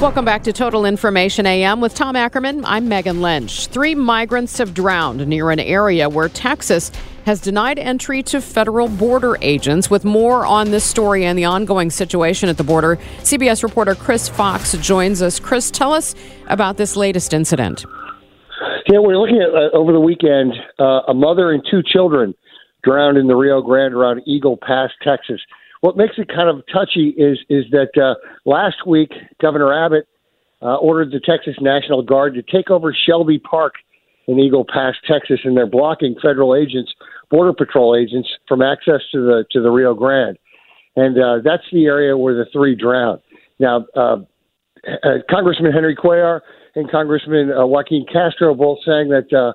Welcome back to Total Information AM with Tom Ackerman. I'm Megan Lynch. Three migrants have drowned near an area where Texas has denied entry to federal border agents. With more on this story and the ongoing situation at the border, CBS reporter Chris Fox joins us. Chris, tell us about this latest incident. Yeah, we're looking at uh, over the weekend uh, a mother and two children drowned in the Rio Grande around Eagle Pass, Texas. What makes it kind of touchy is is that uh, last week Governor Abbott uh, ordered the Texas National Guard to take over Shelby Park in Eagle Pass, Texas, and they're blocking federal agents, border patrol agents, from access to the to the Rio Grande, and uh, that's the area where the three drowned. Now, uh, uh, Congressman Henry Cuellar and Congressman uh, Joaquin Castro both saying that uh,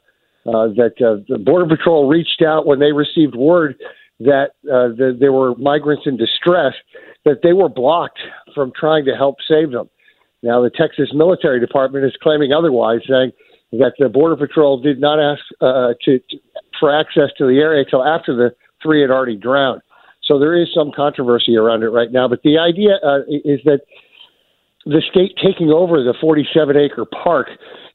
uh, that uh, the Border Patrol reached out when they received word that uh, the, there were migrants in distress, that they were blocked from trying to help save them. Now, the Texas Military Department is claiming otherwise, saying that the Border Patrol did not ask uh, to, to for access to the area until after the three had already drowned. So there is some controversy around it right now. But the idea uh, is that the state taking over the 47 acre park,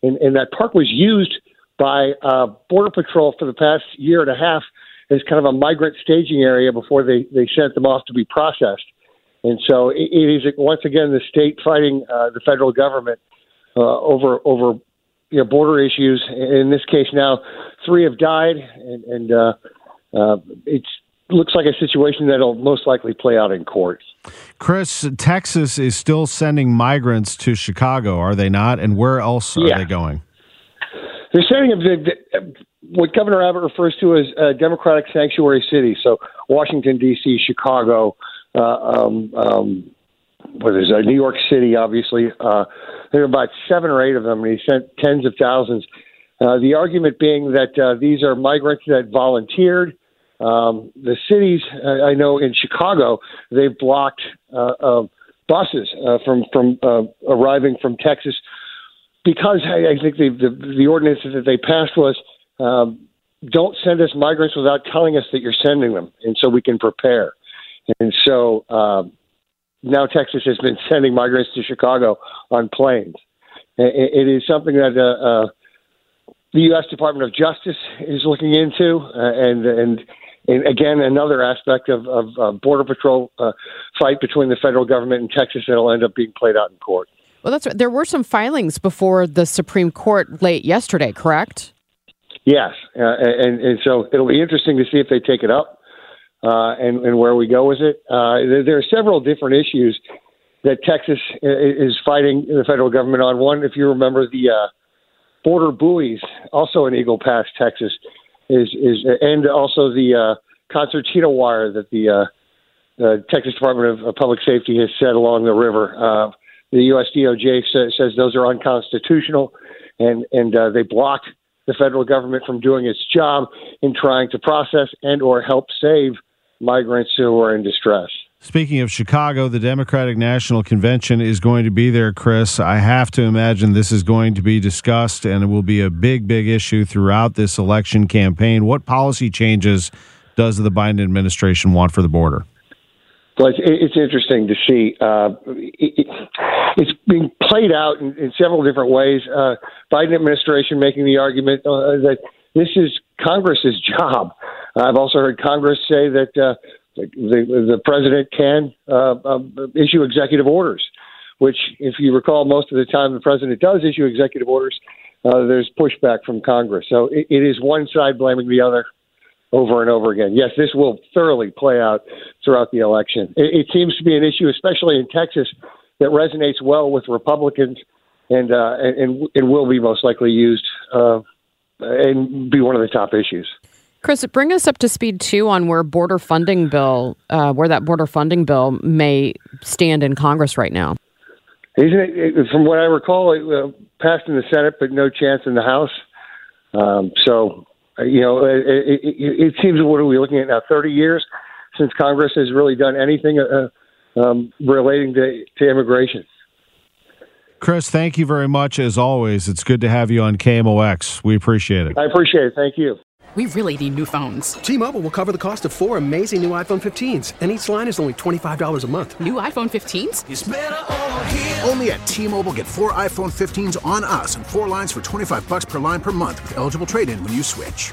and, and that park was used by uh, Border Patrol for the past year and a half as kind of a migrant staging area before they, they sent them off to be processed. And so it, it is once again the state fighting uh, the federal government uh, over over you know, border issues. In this case, now three have died, and, and uh, uh, it looks like a situation that'll most likely play out in court. Chris, Texas is still sending migrants to Chicago, are they not? And where else are Yeah. they going? They're sending them to to- what Governor Abbott refers to as uh, Democratic sanctuary cities. So Washington D.C., Chicago, uh, um, um, what is uh, New York City, obviously. Uh, there are about seven or eight of them, and he sent tens of thousands. Uh, the argument being that uh, these are migrants that volunteered. Um, the cities, uh, I know in Chicago, they've blocked uh, uh, buses uh, from from uh, arriving from Texas because I, I think the, the the ordinance that they passed was um, don't send us migrants without telling us that you're sending them, and so we can prepare. And so um, now Texas has been sending migrants to Chicago on planes. It, it is something that uh, uh, the U.S. Department of Justice is looking into, uh, and and. And again, another aspect of, of uh, border patrol uh, fight between the federal government and Texas that'll end up being played out in court. Well, that's right. There were some filings before the Supreme Court late yesterday, correct? Yes, uh, and and so it'll be interesting to see if they take it up uh, and and where we go with it. Uh, there, are several different issues that Texas is fighting the federal government on. One, if you remember, the uh, border buoys, also in Eagle Pass, Texas, is is and also the uh, concertina wire that the uh, the Texas Department of Public Safety has set along the river. The U.S. DOJ sa- says those are unconstitutional, and and uh, they block the federal government from doing its job in trying to process and or help save migrants who are in distress. Speaking of Chicago, the Democratic National Convention is going to be there, Chris. I have to imagine this is going to be discussed and it will be a big, big issue throughout this election campaign. What policy changes does the Biden administration want for the border? Well, it's, it's interesting to see. Uh, it, being played out in, in several different ways. Uh, Biden administration making the argument uh, that this is Congress's job. I've also heard Congress say that uh, the, the, president can uh, uh, issue executive orders, which, if you recall, most of the time the president does issue executive orders. Uh, there's pushback from Congress. So it, it is one side blaming the other over and over again. Yes, this will thoroughly play out throughout the election. It, it seems to be an issue, especially in Texas, that resonates well with Republicans and uh, and, and will be most likely used uh, and be one of the top issues. Chris, bring us up to speed too on where border funding bill, uh, where that border funding bill may stand in Congress right now. Isn't it? From what I recall, it uh, passed in the Senate, but no chance in the House. Um, so uh, you know, it, it, it, seems what are we looking at now? Thirty years since Congress has really done anything uh, um, relating to, to immigration. Chris, thank you very much as always. It's good to have you on KMOX. We appreciate it. I appreciate it. Thank you. We really need new phones. T-Mobile will cover the cost of four amazing new iPhone 15s, and each line is only $25 a month. New iPhone 15s? Only at T-Mobile get four iPhone 15s on us and four lines for 25 bucks per line per month with eligible trade-in when you switch.